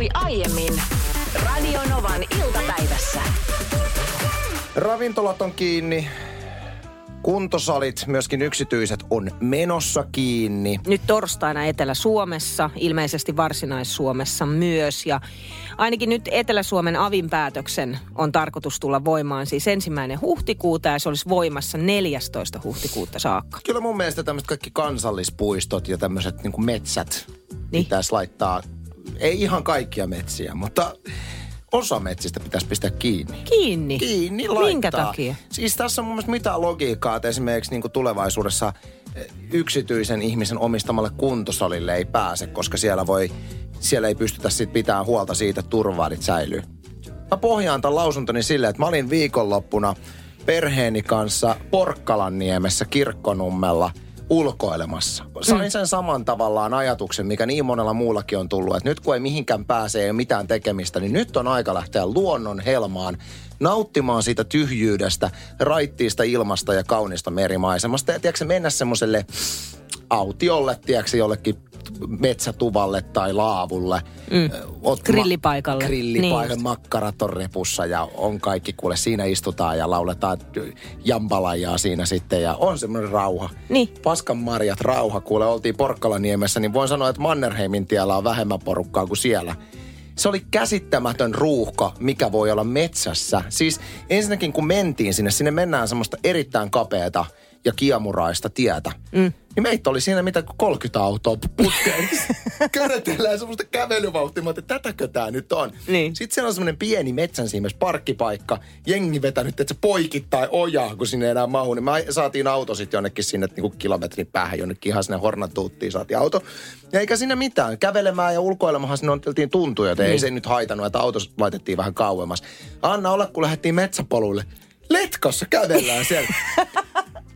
tapahtui aiemmin Radio Novan iltapäivässä. Ravintolat on kiinni. Kuntosalit, myöskin yksityiset, on menossa kiinni. Nyt torstaina Etelä-Suomessa, ilmeisesti Varsinais-Suomessa myös. Ja ainakin nyt Etelä-Suomen avin päätöksen on tarkoitus tulla voimaan siis ensimmäinen huhtikuuta ja se olisi voimassa 14. huhtikuuta saakka. Kyllä mun mielestä tämmöiset kaikki kansallispuistot ja tämmöiset niin metsät Niin. pitäisi laittaa, ei ihan kaikkia metsiä, mutta osa metsistä pitäisi pistää kiinni. Kiinni? Kiinni laittaa. Minkä takia? Siis tässä on mun mielestä mitään logiikkaa, että esimerkiksi niin tulevaisuudessa eh, yksityisen ihmisen omistamalle kuntosalille ei pääse, koska siellä voi, siellä ei pystytä sit pitämään huolta siitä, että turvaalit säilyy. Mä pohjaan tämän lausuntoni silleen, että mä olin viikonloppuna perheeni kanssa Porkkalanniemessä kirkkonummella ulkoilemassa. Sain sen saman tavallaan ajatuksen, mikä niin monella muullakin on tullut, että nyt kun ei mihinkään pääse, ei ole mitään tekemistä, niin nyt on aika lähteä luonnon helmaan nauttimaan siitä tyhjyydestä, raittiista ilmasta ja kaunista merimaisemasta. Ja tiedätkö, mennä semmoiselle autiolle, tiedätkö, jollekin metsätuvalle tai laavulle. Mm. Grillipaikalle. Grillipaikalle, Niin. makkarat on repussa ja on kaikki, kuule siinä istutaan ja lauletaan jambalajaa siinä sitten ja on semmoinen rauha. Niin. Paskan marjat, rauha, kuule oltiin Porkkalaniemessä, niin voin sanoa, että Mannerheimin tiellä on vähemmän porukkaa kuin siellä. Se oli käsittämätön ruuhka, mikä voi olla metsässä. Siis ensinnäkin kun mentiin sinne, sinne mennään semmoista erittäin kapeata ja kiemuraista tietä. Mm. Niin meitä oli siinä mitä 30 autoa putkeen. Körötellään semmoista kävelyvauhtia. Mä ajattelin, että tätäkö tää nyt on? Niin. Sitten siellä on semmoinen pieni metsänsiimes parkkipaikka. Jengi vetänyt, että se poikittaa ojaa, kun sinne ei enää mahu. Niin me saatiin auto sitten jonnekin sinne niin kilometrin päähän, jonnekin ihan sinne Hornatuuttiin saatiin auto. Ja eikä siinä mitään. Kävelemään ja ulkoilemahan sinne oltiin tuntuja, että ei se nyt haitannut, että auto laitettiin vähän kauemmas. Anna olla, kun lähdettiin metsäpolulle. Letkossa kävellään siellä.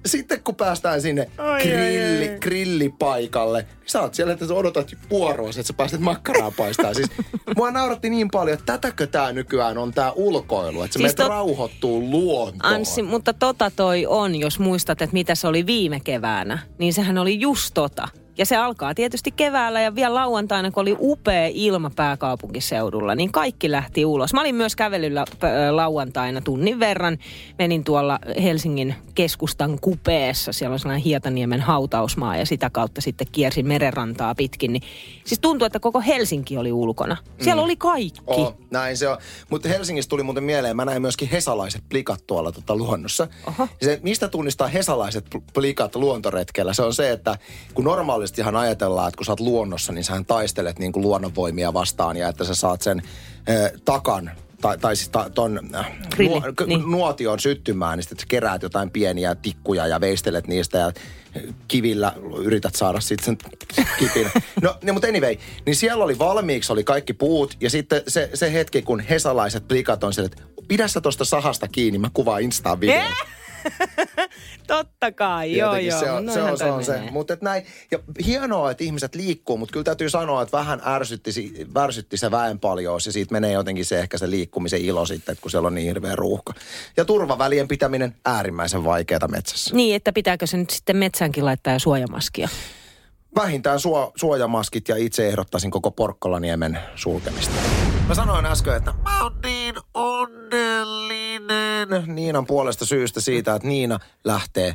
Sitten kun päästään sinne grilli, grillipaikalle, niin sä oot siellä, että sä odotat vuoroa, että sä pääset makkaraa paistaa. Siis mua nauratti niin paljon, että tätäkö tää nykyään on tää ulkoilu, että se Siis meitä tot- rauhoittuu luontoon. Anssi, mutta tota toi on, jos muistat, että mitä se oli viime keväänä, niin sehän oli just tota. Ja se alkaa tietysti keväällä ja vielä lauantaina, kun oli upea ilma pääkaupunkiseudulla, niin kaikki lähti ulos. Mä olin myös kävelyllä lauantaina tunnin verran. Menin tuolla Helsingin keskustan kupeessa. Siellä on sellainen Hietaniemen hautausmaa ja sitä kautta sitten kiersin merenrantaa pitkin. Niin, siis tuntuu, että koko Helsinki oli ulkona. Siellä oli kaikki. Oh, näin se on. Mutta Helsingissä tuli muuten mieleen, mä näin myöskin hesalaiset plikat tuolla tota luonnossa. Oho. Se, mistä tunnistaa hesalaiset pl- plikat luontoretkellä? Se on se, että kun normaalistihan ajatellaan, että kun sä oot luonnossa, niin sähän taistelet niin kuin luonnonvoimia vastaan ja että sä saat sen äh, takan tai, tai siis ta, ton äh, Grilli, k- niin. nuotion syttymään, niin sitten sä keräät jotain pieniä tikkuja ja veistelet niistä ja kivillä yrität saada sitten sen kipin. No, niin, mutta anyway, niin siellä oli valmiiksi oli kaikki puut ja sitten se, se hetki, kun hesalaiset plikat on siellä, että pidä sä tuosta sahasta kiinni, mä kuvaan Instaan videon. Totta kai, joo Jotenkin joo. Se on, se, on, se, on se. menee. Mutta näin, ja hienoa, että ihmiset liikkuu, mutta kyllä täytyy sanoa, että vähän ärsytti, si- värsytti se väenpaljous ja siitä menee jotenkin se ehkä se liikkumisen ilo sitten, että kun siellä on niin hirveä ruuhka. Ja turvavälien pitäminen äärimmäisen vaikeaa metsässä. Niin, että pitääkö se nyt sitten metsänkin laittaa ja suojamaskia? Vähintään suo, suojamaskit ja itse ehdottaisin koko Porkkolaniemen sulkemista. Mä sanoin äsken, että mä oon niin onnellinen Niinan puolesta syystä siitä, että Niina lähtee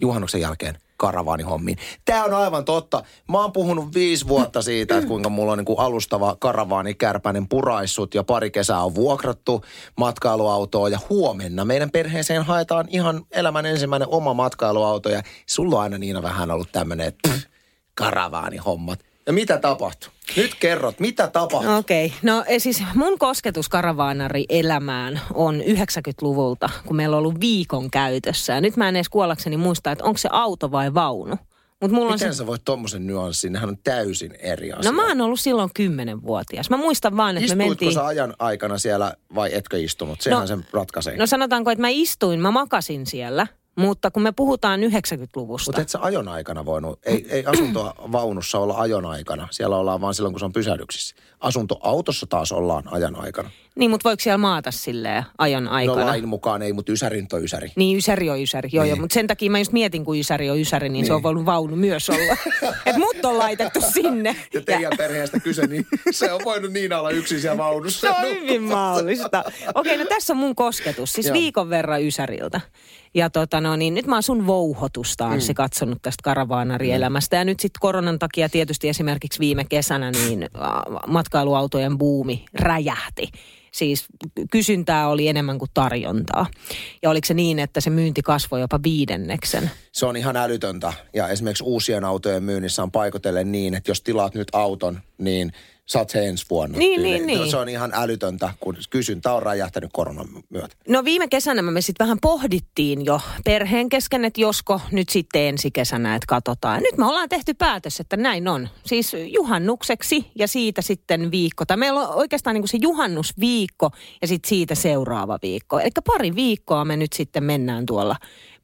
juhannuksen jälkeen karavaanihommiin. Tää on aivan totta. Mä oon puhunut viisi vuotta siitä, että kuinka mulla on niin kuin alustava karavaani kärpänen puraissut ja pari kesää on vuokrattu matkailuautoa ja huomenna meidän perheeseen haetaan ihan elämän ensimmäinen oma matkailuauto ja sulla on aina Niina vähän ollut tämmönen pff, karavaanihommat. Ja mitä tapahtui? Nyt kerrot, mitä tapahtui? Okei, okay. no e, siis mun kosketus karavaanari elämään on 90-luvulta, kun meillä on ollut viikon käytössä. Ja nyt mä en edes kuollakseni muista, että onko se auto vai vaunu. Mut mulla on Miten se... sä voit tommosen nyanssin? Nehän on täysin eri asia. No mä oon ollut silloin kymmenenvuotias. Mä muistan vaan, että me Istuitko mentiin... sä ajan aikana siellä vai etkö istunut? Sehän No- sen ratkaisee. No sanotaanko, että mä istuin, mä makasin siellä, Mutta kun me puhutaan 90-luvusta. Mutta et sä ajon aikana voinut, ei, ei asuntoa vaunussa olla ajon aikana. Siellä ollaan vaan silloin, kun se on pysähdyksissä. Asuntoautossa taas ollaan ajan aikana. Niin, mutta voiko siellä maata silleen ajon aikana? No lain mukaan ei, mutta ysärin on ysäri. Niin, ysäri on ysäri. Joo, Niin. joo, mutta sen takia mä just mietin, kun ysäri on ysäri, niin, niin. se on Niin. voinut vaunu myös olla. että mut on laitettu sinne. Ja teidän perheestä kyse, niin se on voinut niin olla yksin siellä vaunussa. Se on hyvin mahdollista. Okei, no tässä on mun kosketus. Siis Joo. viikon verran Ysäriltä. Ja tota no niin, nyt mä oon sun vouhotusta Anssi mm. katsonut tästä karavaanarielämästä. Ja nyt sitten koronan takia tietysti esimerkiksi viime kesänä niin äh, matkailuautojen buumi räjähti. Siis kysyntää oli enemmän kuin tarjontaa. Ja oliko se niin, että se myynti kasvoi jopa viidenneksen? Se on ihan älytöntä. Ja esimerkiksi uusien autojen myynnissä on paikotellen niin, että jos tilaat nyt auton, niin saat sen ensi vuonna. Niin, niin, niin. Se on ihan älytöntä, kun kysyntä on räjähtänyt koronan myötä. No viime kesänä me sitten vähän pohdittiin jo perheen kesken, että josko nyt sitten ensi kesänä, että katsotaan. Nyt me ollaan tehty päätös, että näin on. Siis juhannukseksi ja siitä sitten viikko. Tai meillä on oikeastaan niin kuin se juhannusviikko ja sitten siitä seuraava viikko. Eli pari viikkoa me nyt sitten mennään tuolla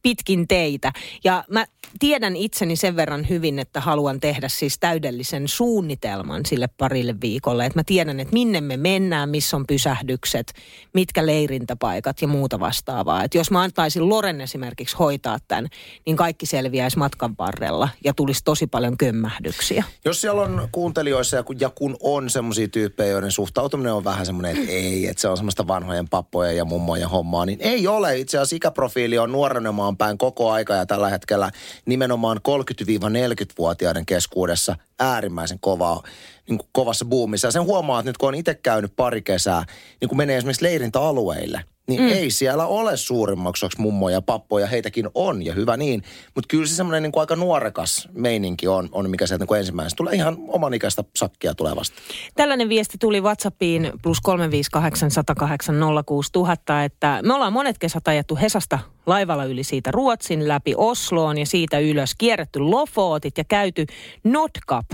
pitkin teitä. Ja mä tiedän itseni sen verran hyvin, että haluan tehdä siis täydellisen suunnitelman sille parille viikolle. Että mä tiedän, että minne me mennään, missä on pysähdykset, mitkä leirintäpaikat ja muuta vastaavaa. Että jos mä antaisin Loren esimerkiksi hoitaa tämän, niin kaikki selviäisi matkan varrella ja tulisi tosi paljon kömmähdyksiä. Jos siellä on kuuntelijoissa ja kun, ja kun on semmoisia tyyppejä, joiden suhtautuminen on vähän semmoinen, että ei, että se on semmoista vanhojen pappojen ja mummojen hommaa, niin ei ole. Itse asiassa ikäprofiili on nuorenemaan päin koko aika ja tällä hetkellä nimenomaan 30-40-vuotiaiden keskuudessa äärimmäisen kovaa, niin kuin kovassa buumissa. Ja sen huomaa, että nyt kun on itse käynyt pari kesää, niin kun menee esimerkiksi leirintäalueille, niin mm. ei siellä ole suurimmaksi osaksi mummoja, pappoja, heitäkin on ja hyvä niin. Mutta kyllä se semmoinen niin aika nuorekas meininki on, on mikä sieltä niin kuin ensimmäisestä tulee ihan oman ikäistä sakkia tulevasta. Tällainen viesti tuli WhatsAppiin plus 358 108 06000, että me ollaan monet kesät ajettu Hesasta laivalla yli siitä Ruotsin läpi Osloon ja siitä ylös, kierretty Lofootit ja käyty Nordkap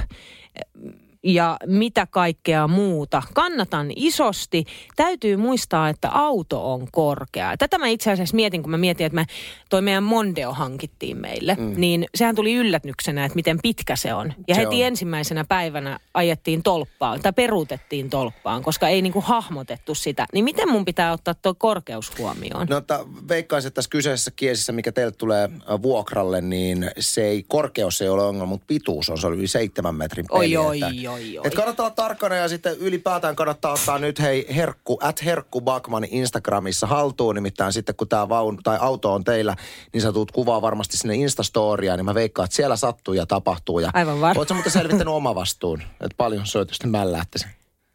ja mitä kaikkea muuta. Kannatan isosti. Täytyy muistaa, että auto on korkea. Tätä mä itse asiassa mietin, kun mä mietin, että mä, toi meidän Mondeo hankittiin meille. Mm. Niin sehän tuli yllätyksenä, että miten pitkä se on. Ja Se heti on. ensimmäisenä päivänä ajettiin tolppaan, tai peruutettiin tolppaan, koska ei niinku hahmotettu sitä. Niin miten mun pitää ottaa tuo korkeus huomioon? No että veikkaisin, että tässä kyseisessä kiesissä, mikä teille tulee äh, vuokralle, niin se ei, korkeus ei ole ongelma, mutta pituus on, se yli seitsemän metrin peli. Oi, oi, oi, oi. Et kannattaa olla tarkkana ja sitten ylipäätään kannattaa ottaa nyt hei herkku, at herkku Bakman Instagramissa haltuun. Nimittäin sitten kun tämä vaun, tai auto on teillä, niin sä tuut kuvaa varmasti sinne Instastoriaan, niin mä veikkaan, että siellä sattuu ja tapahtuu. Ja Aivan varma. Oletko muuten selvittänyt oma vastuun? Että paljon soitusti mällähtä sen.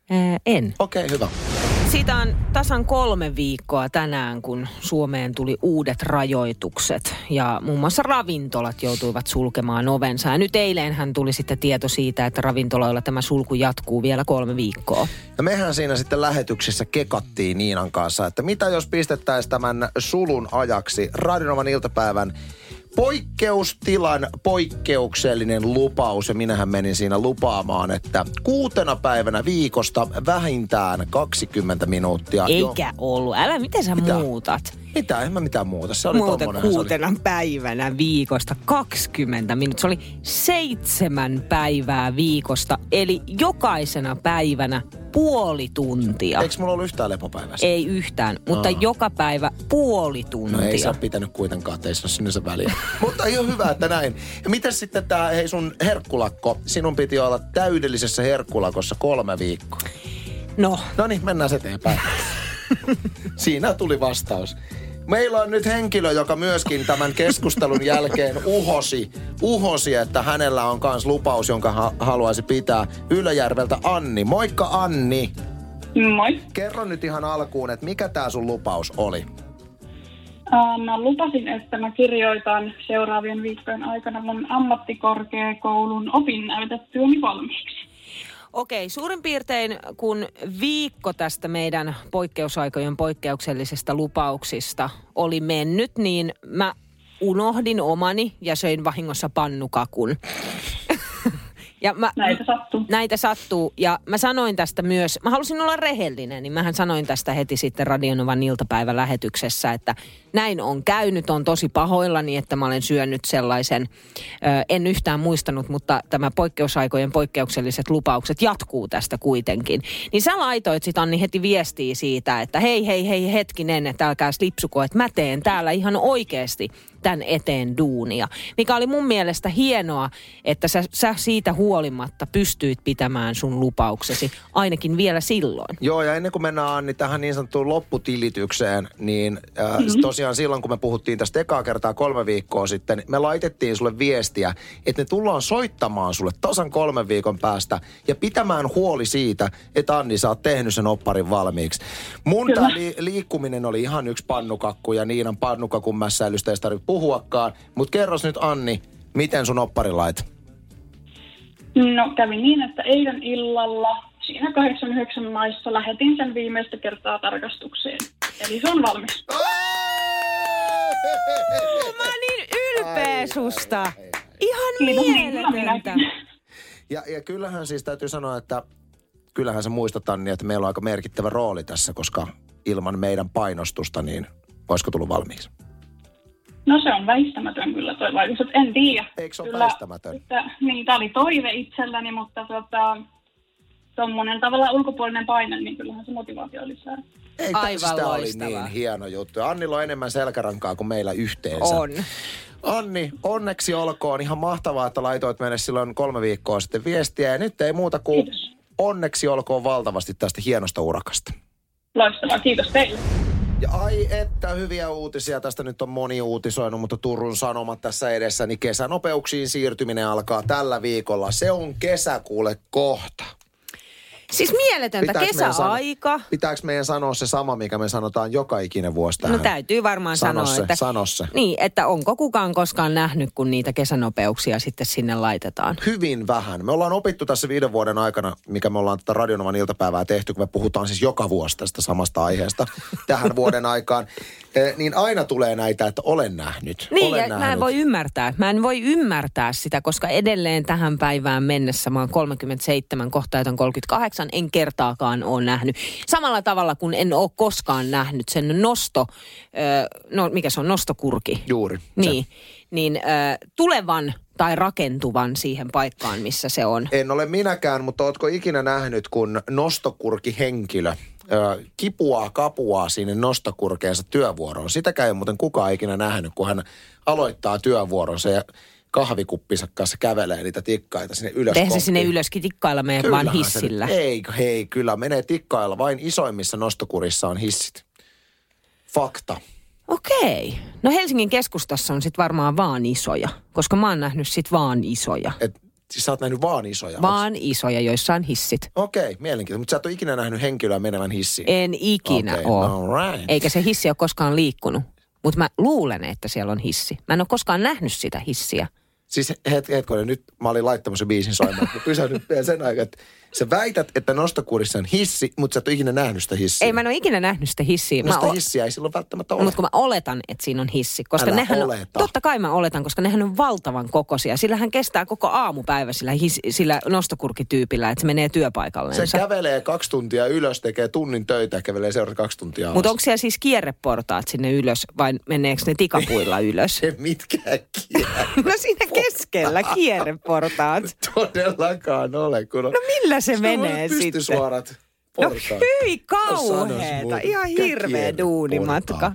Ää, en. Okei, okay, hyvä. Siitä on tasan kolme viikkoa tänään, kun Suomeen tuli uudet rajoitukset ja muun muassa ravintolat joutuivat sulkemaan ovensa. Ja nyt eilenhän tuli sitten tieto siitä, että ravintoloilla tämä sulku jatkuu vielä kolme viikkoa. Ja mehän siinä sitten lähetyksessä kekattiin Niinan kanssa, että mitä jos pistettäisiin tämän sulun ajaksi Radionovan iltapäivän poikkeustilan poikkeuksellinen lupaus. Ja minähän menin siinä lupaamaan, että kuutena päivänä viikosta vähintään 20 minuuttia. Eikä ollut. Älä, miten sä Mitä? muutat? Mitä, en mä mitään muuta. Se oli Muuten tommonen, se oli- kuutena päivänä viikosta 20 minuuttia. Se oli seitsemän päivää viikosta, eli jokaisena päivänä puoli tuntia. Eikö mulla ollut yhtään lepopäivää? Ei yhtään, mutta Aa. joka päivä puoli tuntia. No ei se ole pitänyt kuitenkaan, että ei se ole sinänsä väliä. Mutta ihan hyvä, että näin. Ja miten sitten tämä, hei sun herkkulakko, sinun piti olla täydellisessä herkkulakossa kolme viikkoa. No, No niin, mennään eteenpäin. Siinä tuli vastaus. Meillä on nyt henkilö, joka myöskin tämän keskustelun jälkeen uhosi, uhosi että hänellä on myös lupaus, jonka ha- haluaisi pitää Ylöjärveltä Anni. Moikka Anni. Moi. Kerro nyt ihan alkuun, että mikä tämä sun lupaus oli? Mä lupasin, että mä kirjoitan seuraavien viikkojen aikana mun ammattikorkeakoulun opinnäytetyöni valmiiksi. Okei. Suurin piirtein kun viikko tästä meidän poikkeusaikojen poikkeuksellisesta lupauksista oli mennyt, niin mä unohdin omani ja söin vahingossa pannukakun. Ja mä, Näitä sattuu. Näitä sattuu. Ja mä sanoin tästä myös, mä halusin olla rehellinen, niin mähän sanoin tästä heti sitten Radionovan iltapäivälähetyksessä, että näin on käynyt, on tosi pahoillani, että mä olen syönyt sellaisen, ö, en yhtään muistanut, mutta tämä poikkeusaikojen poikkeukselliset lupaukset jatkuu tästä kuitenkin. Niin sä laitoit sit Anni heti viestiä siitä, että hei hei hei hetkinen, että älkää lipsuko, että mä teen täällä ihan oikeasti tämän eteen duunia. Mikä oli mun mielestä hienoa, että sä, sä siitä huolimatta pystyit pitämään sun lupauksesi, ainakin vielä silloin. Joo, ja ennen kuin mennään Anni tähän niin sanottuun lopputilitykseen, niin äh, mm-hmm. tosiaan silloin, kun me puhuttiin tästä ekaa kertaa kolme viikkoa sitten, me laitettiin sulle viestiä, että ne tullaan soittamaan sulle tasan kolmen viikon päästä ja pitämään huoli siitä, että Anni, sä oot tehnyt sen opparin valmiiksi. Mun Kyllä. tää li- liikkuminen oli ihan yksi pannukakku ja Niinan pannukakun mässäilystä ei tarvitse puhuakaan. Mutta kerros nyt Anni, miten sun oppari lait? No kävi niin, että eilen illalla siinä 8-9 maissa lähetin sen viimeistä kertaa tarkastukseen. Eli se on valmis. Mä oon niin ylpeä susta. Ihan mieletöntä. Ja, ja kyllähän siis täytyy sanoa, että kyllähän sä muistat Anni, että meillä on aika merkittävä rooli tässä, koska ilman meidän painostusta, niin olisiko tullut valmiiksi? No se on väistämätön kyllä toi vaikutus. En tiedä. Eikö se ole Kyllä, väistämätön? Että, niin, tämä oli toive itselläni, mutta tota, tuommoinen tavallaan ulkopuolinen paine, niin kyllähän se motivaatio lisää. Ei, Aivan sitä oli loistavaa. niin hieno juttu. Annilla on enemmän selkärankaa kuin meillä yhteensä. On. Anni, onneksi olkoon. Ihan mahtavaa, että laitoit meille silloin kolme viikkoa sitten viestiä. Ja nyt ei muuta kuin Kiitos. onneksi olkoon valtavasti tästä hienosta urakasta. Loistavaa, kiitos teille. Ja ai että hyviä uutisia. Tästä nyt on moni uutisoinut, mutta Turun Sanomat tässä edessä. Niin kesänopeuksiin siirtyminen alkaa tällä viikolla. Se on kesäkuule kohta. Siis mieletöntä pitääks kesäaika. Meidän, pitääkö meidän sanoa se sama, mikä me sanotaan joka ikinen vuosi no tähän? No täytyy varmaan sanoa, sanoa. Se, että, sano se. Niin, että onko kukaan koskaan nähnyt, kun niitä kesänopeuksia sitten sinne laitetaan? Hyvin vähän. Me ollaan opittu tässä viiden vuoden aikana, mikä me ollaan tätä Radionovan iltapäivää tehty, kun me puhutaan siis joka vuosi tästä samasta aiheesta tähän vuoden aikaan. Eh, niin aina tulee näitä, että olen nähnyt. Niin, olen ja nähnyt. mä en voi ymmärtää. Mä en voi ymmärtää sitä, koska edelleen tähän päivään mennessä mä oon 37, kohta 38 kahdeksan en kertaakaan ole nähnyt. Samalla tavalla kuin en ole koskaan nähnyt sen nosto, no mikä se on, nostokurki. Juuri. Niin, se. niin, niin tulevan tai rakentuvan siihen paikkaan, missä se on. En ole minäkään, mutta ootko ikinä nähnyt, kun nostokurki henkilö kipuaa kapuaa sinne nostokurkeensa työvuoroon. Sitäkään ei muuten kukaan ikinä nähnyt, kun hän aloittaa työvuoronsa ja kahvikuppinsa kanssa kävelee niitä tikkaita sinne ylös. Tehdään se sinne ylöskin tikkailla menee vaan se hissillä. nyt- Ei, hei, kyllä menee tikkailla. Vain isoimmissa nostokurissa on hissit. Fakta. Okei. No Helsingin keskustassa on sitten varmaan vaan isoja, koska mä oon nähnyt sit vaan isoja. Et, siis sä oot nähnyt vaan isoja. Vaan isoja, joissa on hissit. Okei, mielenkiintoista. Mutta sä et ole ikinä nähnyt henkilöä menevän hissiin. En ikinä Okei, ole. right. Eikä se hissi ole koskaan liikkunut. Mutta mä luulen, että siellä on hissi. Mä en ole koskaan nähnyt sitä hissiä. Siis het, hetkonen, nyt mä olin laittamassa biisin soimaan. Mä pysähdyn vielä sen aikaa, että sä väität, että nostokurissa on hissi, mutta sä et ole ikinä nähnyt sitä hissiä. Ei, mä en ole ikinä nähnyt sitä hissiä. No Mä sitä o- hissiä ei silloin välttämättä ole. mutta kun mä oletan, että siinä on hissi, koska Älä nehän oleta. on, totta kai mä oletan, koska nehän on valtavan kokoisia. Sillähän kestää koko aamupäivä sillä, his, sillä nostokurkityypillä, että se menee työpaikalleen. Se kävelee kaksi tuntia ylös, tekee tunnin töitä ja kävelee seuraavat kaksi tuntia alas. Mutta onko siellä siis kierreportaat sinne ylös vai meneekö ne tikapuilla ylös? Se mitkään kierre No siinä keskellä kierreportaat. todellakaan ole. Kun on... No millä se menee sitten? pystysuorat No portaat. hyi Sanois kauheeta. Ihan hirveä duunimatka.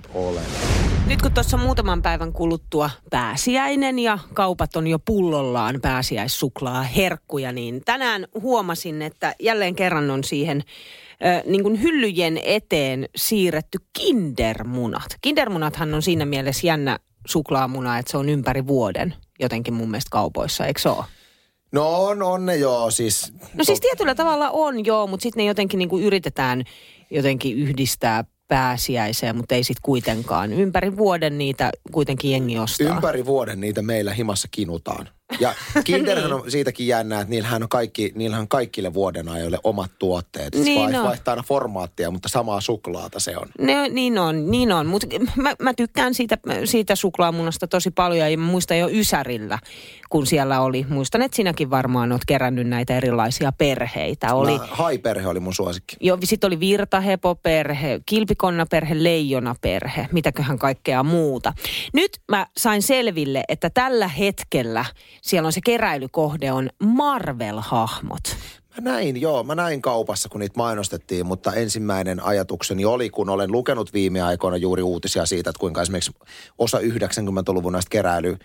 Nyt kun tuossa muutaman päivän kuluttua pääsiäinen ja kaupat on jo pullollaan pääsiäissuklaa herkkuja, niin tänään huomasin, että jälleen kerran on siihen ö, niin kuin hyllyjen eteen siirretty kindermunat. Kindermunathan on siinä mielessä jännä suklaamuna, että se on ympäri vuoden jotenkin mun mielestä kaupoissa, eikö se ole? No on, on ne joo, siis... No siis tietyllä tavalla on joo, mutta sitten ne jotenkin niin kuin yritetään jotenkin yhdistää pääsiäiseen, mutta ei sitten kuitenkaan. Ympäri vuoden niitä kuitenkin jengi ostaa. Ympäri vuoden niitä meillä himassa kinutaan. Ja Kinderhän on siitäkin jännää, että niillähän on, kaikki, niillähän on kaikille vuoden ajoille omat tuotteet. Niin Niin on. vaihtaa aina formaattia, mutta samaa suklaata se on. Ne, niin on, niin on. Mutta mä, mä tykkään siitä, siitä suklaamunasta tosi paljon ja mä muistan jo Ysärillä, kun siellä oli. Muistan, että sinäkin varmaan oot kerännyt näitä erilaisia perheitä. Oli, Mä, Hai-perhe oli mun suosikki. Jo, sitten oli virtahepoperhe, kilpikonnaperhe, leijonaperhe, mitäköhän kaikkea muuta. Nyt mä sain selville, että tällä hetkellä siellä on se keräilykohde on Marvel-hahmot. Mä näin, joo, mä näin kaupassa, kun niitä mainostettiin, mutta ensimmäinen ajatukseni oli, kun olen lukenut viime aikoina juuri uutisia siitä, että kuinka esimerkiksi osa 90-luvun näistä keräily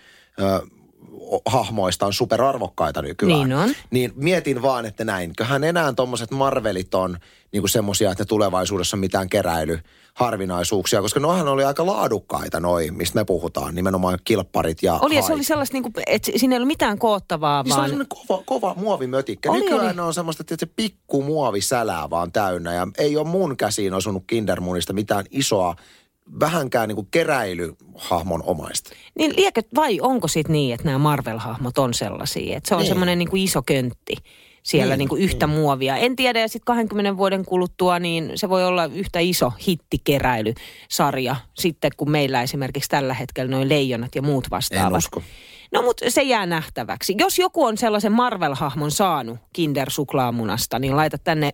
hahmoista on superarvokkaita nykyään. Niin on. Niin mietin vaan, että näinköhän enää tommoset Marvelit on niinku semmosia, että ne tulevaisuudessa mitään keräily harvinaisuuksia, koska nohan oli aika laadukkaita noi, mistä me puhutaan, nimenomaan kilpparit ja Oli ja se oli sellaista, niin kuin, että siinä ei ollut mitään koottavaa, Niin se on vaan... semmoinen kova, kova muovimötikkä. Oli, Nykyään oli. ne on semmoista, että se pikku muovisälää vaan täynnä. Ja ei ole mun käsiin osunut Kindermunista mitään isoa, vähänkään niin kuin keräilyhahmon omaista. Niin liekö, vai onko sitten niin, että nämä Marvel-hahmot on sellaisia, että se on Niin. semmoinen niin kuin iso köntti siellä Niin, niin, kuin yhtä muovia. En tiedä, ja sitten 20 vuoden kuluttua, niin se voi olla yhtä iso hittikeräilysarja sitten, kun meillä esimerkiksi tällä hetkellä noin leijonat ja muut vastaavat. En usko. No mutta se jää nähtäväksi. Jos joku on sellaisen Marvel-hahmon saanut Kinder-suklaamunasta, niin laita tänne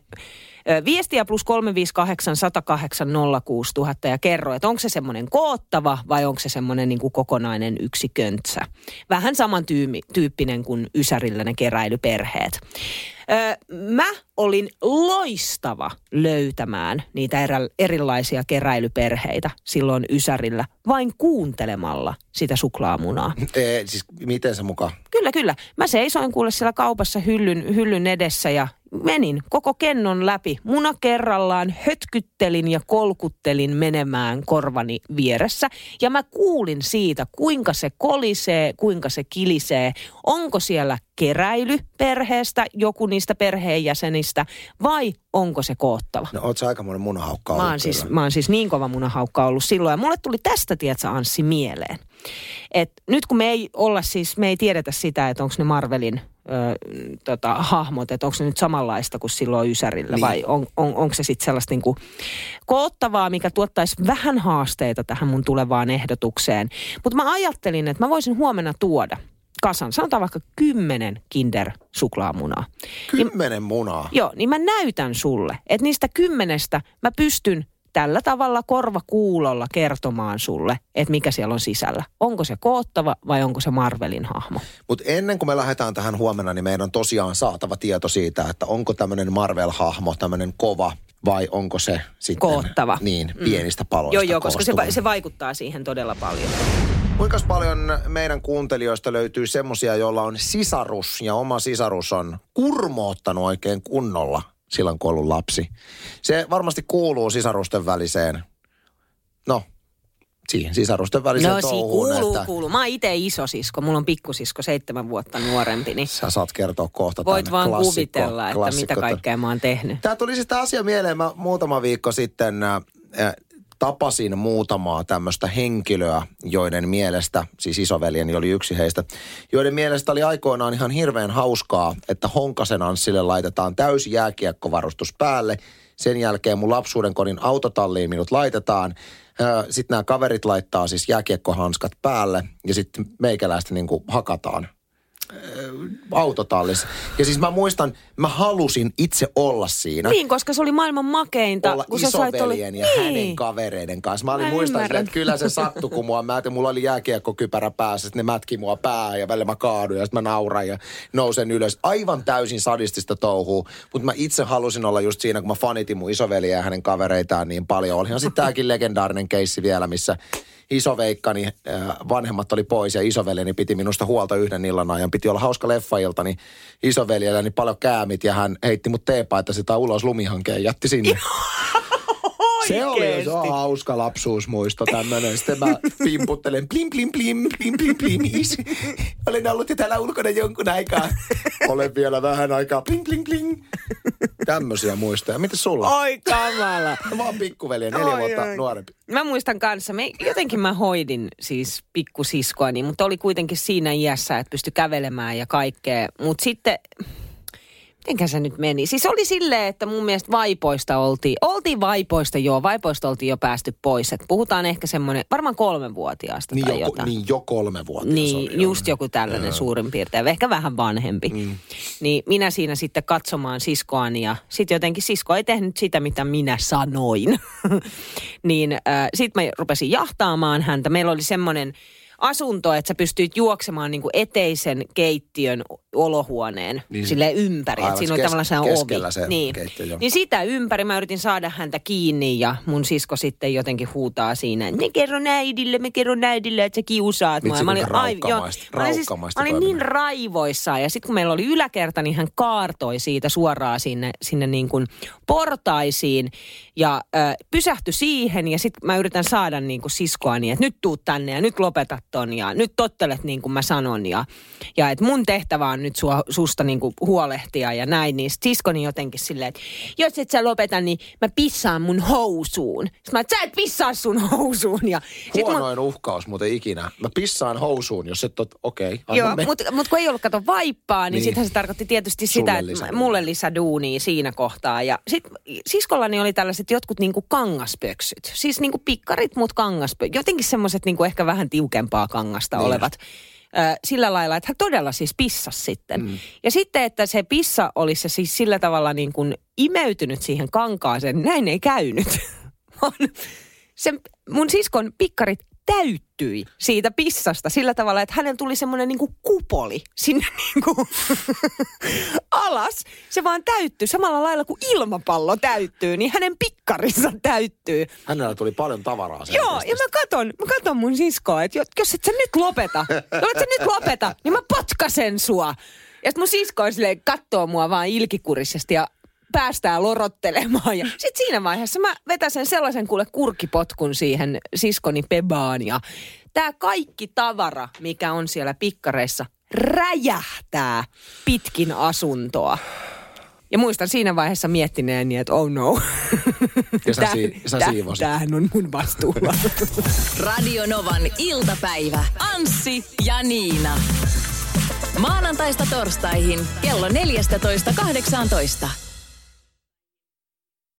viestiä plus 358 108 06000 ja kerro, että onko se semmoinen koottava vai onko se semmoinen niin kuin kokonainen yksi köntsä. Vähän samantyyppinen kuin Ysärillä ne keräilyperheet. Mä olin loistava löytämään niitä erä, erilaisia keräilyperheitä silloin Ysärillä vain kuuntelemalla sitä suklaamunaa. E, siis miten se mukaan? Kyllä, kyllä. Mä seisoin kuule siellä kaupassa hyllyn, hyllyn edessä ja menin koko kennon läpi. Muna kerrallaan hötkyttelin ja kolkuttelin menemään korvani vieressä. Ja mä kuulin siitä, kuinka se kolisee, kuinka se kilisee. Onko siellä keräily perheestä, joku niistä perheenjäsenistä, vai onko se koottava? No oot sä aikamoinen munahaukka Mä ollut oon, siis, mä oon siis niin kova munahaukka ollut silloin. Ja mulle tuli tästä, tiedätkö Anssi, mieleen. Et nyt kun me ei olla siis, me ei tiedetä sitä, että onko ne Marvelin ö, tota, hahmot, että onko se nyt samanlaista kuin silloin Ysärillä Niin. vai on, on, onko se sitten sellaista niinku koottavaa, mikä tuottaisi vähän haasteita tähän mun tulevaan ehdotukseen. Mutta mä ajattelin, että mä voisin huomenna tuoda kasan, sanotaan vaikka kymmenen Kinder-suklaamunaa. Kymmenen munaa. Joo, niin mä näytän sulle, että niistä kymmenestä mä pystyn tällä tavalla korvakuulolla kertomaan sulle, että mikä siellä on sisällä. Onko se koottava vai onko se Marvelin hahmo? Mutta ennen kuin me lähdetään tähän huomenna, niin meidän on tosiaan saatava tieto siitä, että onko tämmöinen Marvel-hahmo tämmöinen kova vai onko se sitten... Koottava. Niin, pienistä paloista Joo, joo, koska se, va- se vaikuttaa siihen todella paljon. Kuinka paljon meidän kuuntelijoista löytyy semmosia, joilla on sisarus ja oma sisarus on kurmoottanut oikein kunnolla silloin, kun ollut lapsi. Se varmasti kuuluu sisarusten väliseen, no, siihen sisarusten väliseen No, touhuun, kuuluu, että kuuluu. Mä oon itse isosisko, mulla on pikkusisko seitsemän vuotta nuorempi, niin sä saat kertoa kohta voit vaan klassikko- kuvitella, että klassikko- mitä kaikkea mä oon tehnyt. Tämä tuli siis tämä asia mieleen. Mä muutama viikko sitten äh, tapasin muutamaa tämmöistä henkilöä, joiden mielestä, siis isoveljeni oli yksi heistä, joiden mielestä oli aikoinaan ihan hirveän hauskaa, että Honkasen Anssille laitetaan täysi jääkiekkovarustus päälle. Sen jälkeen mun lapsuuden kodin autotalliin minut laitetaan. Sitten nämä kaverit laittaa siis jääkiekkohanskat päälle ja sitten meikäläistä niin hakataan autotallissa. Ja siis mä muistan, mä halusin itse olla siinä. Niin, koska se oli maailman makeinta. olla kun isoveljen ja niin. hänen kavereiden kanssa. Mä olin Mä muistan, ymmärrän. että kyllä se sattui, kun mua, mä, mulla oli jääkiekkokypärä päässä, sitten ne mätki mua pää ja välillä mä kaadun ja sitten mä nauran ja nousen ylös. Aivan täysin sadistista touhuu, mutta mä itse halusin olla just siinä, kun mä fanitin mun isoveliä ja hänen kavereitaan niin paljon. Olihan sitten tääkin legendaarinen keissi vielä, missä isoveikkani äh, vanhemmat oli pois ja isoveljeni piti minusta huolta yhden illan ajan. Piti olla hauska leffailta, niin isoveljelläni paljon käämit ja hän heitti mut teepaita sitä ulos lumihankeen ja jätti sinne. Se oli se on hauska lapsuusmuisto tämmönen. Sitten mä pimputtelen plim plim plim plim plim plim. Is. Olen ollut jo täällä ulkona jonkun aikaa. Olen vielä vähän aikaa plim plim plim. Tämmöisiä muistoja. Miten sulla? Oi kamala. Mä oon pikkuveli, neljä Oi, vuotta oi. nuorempi. Mä muistan kanssa, me, jotenkin mä hoidin siis pikkusiskoani, mutta oli kuitenkin siinä iässä, että pystyi kävelemään ja kaikkea. Mutta sitten, mitenkä se nyt meni? Siis oli silleen, että mun mielestä vaipoista oltiin, oltiin vaipoista joo, vaipoista oltiin jo päästy pois. Et puhutaan ehkä semmoinen, varmaan kolmenvuotiaasta Niin tai jo, jotain. niin jo kolme vuotta. Niin, just joku tällainen suurin piirtein, ehkä vähän vanhempi. Mm. Niin minä siinä sitten katsomaan siskoani ja sitten jotenkin sisko ei tehnyt sitä, mitä minä sanoin. niin äh, sitten mä rupesin jahtaamaan häntä. Meillä oli semmoinen asunto, että sä pystyit juoksemaan niin kuin eteisen keittiön olohuoneen Niin. sille ympäri. Aivan, siinä oli kes- tavallaan se ovi. se niin. keittiö, joo. niin sitä ympäri mä yritin saada häntä kiinni ja mun sisko sitten jotenkin huutaa siinä, että me kerron äidille, me kerron äidille, että sä kiusaat mua. Vitsi, mä olin, ai- raukkamaista- mä olin, siis, mä olin niin raivoissaan ja sitten kun meillä oli yläkerta, niin hän kaartoi siitä suoraan sinne, sinne niin kuin portaisiin ja äh, pysähtyi siihen ja sitten mä yritän saada niin kuin siskoani, että nyt tuut tänne ja nyt lopetat ton ja nyt tottelet niin kuin mä sanon ja, ja että mun tehtävä on nyt sua, susta niin kuin huolehtia ja näin, niin sit siskoni jotenkin silleen, että jos et sä lopeta, niin mä pissaan mun housuun. Sitten mä, että sä et pissaa sun housuun ja sit mun, Huonoin uhkaus muuten ikinä. Mä pissaan housuun, jos et ole, okei. Okay, Joo, mutta mut kun ei ollut kato vaippaa, niin, Niin. niin. sittenhän se tarkoitti tietysti Sulle sitä, että lisäduunia. mulle lisäduunia siinä kohtaa. Ja sit siskollani oli tällaiset jotkut niinku kangaspöksyt. Siis niinku pikkarit, mutta kangaspöksyt. Jotenkin semmoiset niinku ehkä vähän tiukempaa kangasta Niin. olevat. Sillä lailla, että hän todella siis pissasi sitten. Mm. Ja sitten, että se pissa olisi siis sillä tavalla niin kuin imeytynyt siihen kankaaseen, näin ei käynyt. Vaan sen, mun siskon pikkarit täyttyi siitä pissasta sillä tavalla, että hänen tuli semmoinen niinku kupoli sinne niinku alas. Se vaan täyttyy samalla lailla kuin ilmapallo täyttyy, niin hänen pikkarinsa täyttyy. Hänellä tuli paljon tavaraa. Joo, ja mä katon, mä katon mun siskoa, että jo- jos et sä nyt lopeta, jos et sä nyt lopeta, niin mä potkasen sua. Ja sit mun sisko on silleen, kattoo mua vaan ilkikurisesti ja päästään lorottelemaan. Ja sit siinä vaiheessa mä vetäsen sellaisen kuule kurkipotkun siihen siskoni pebaan. Ja tää kaikki tavara, mikä on siellä pikkareissa, räjähtää pitkin asuntoa. Ja muistan siinä vaiheessa miettineeni, että oh no. Ja sä Tää- sii- sä tää- siivosit. Tämähän on mun vastuulla. Radio Novan iltapäivä. Anssi ja Niina. Maanantaista torstaihin kello 14.18.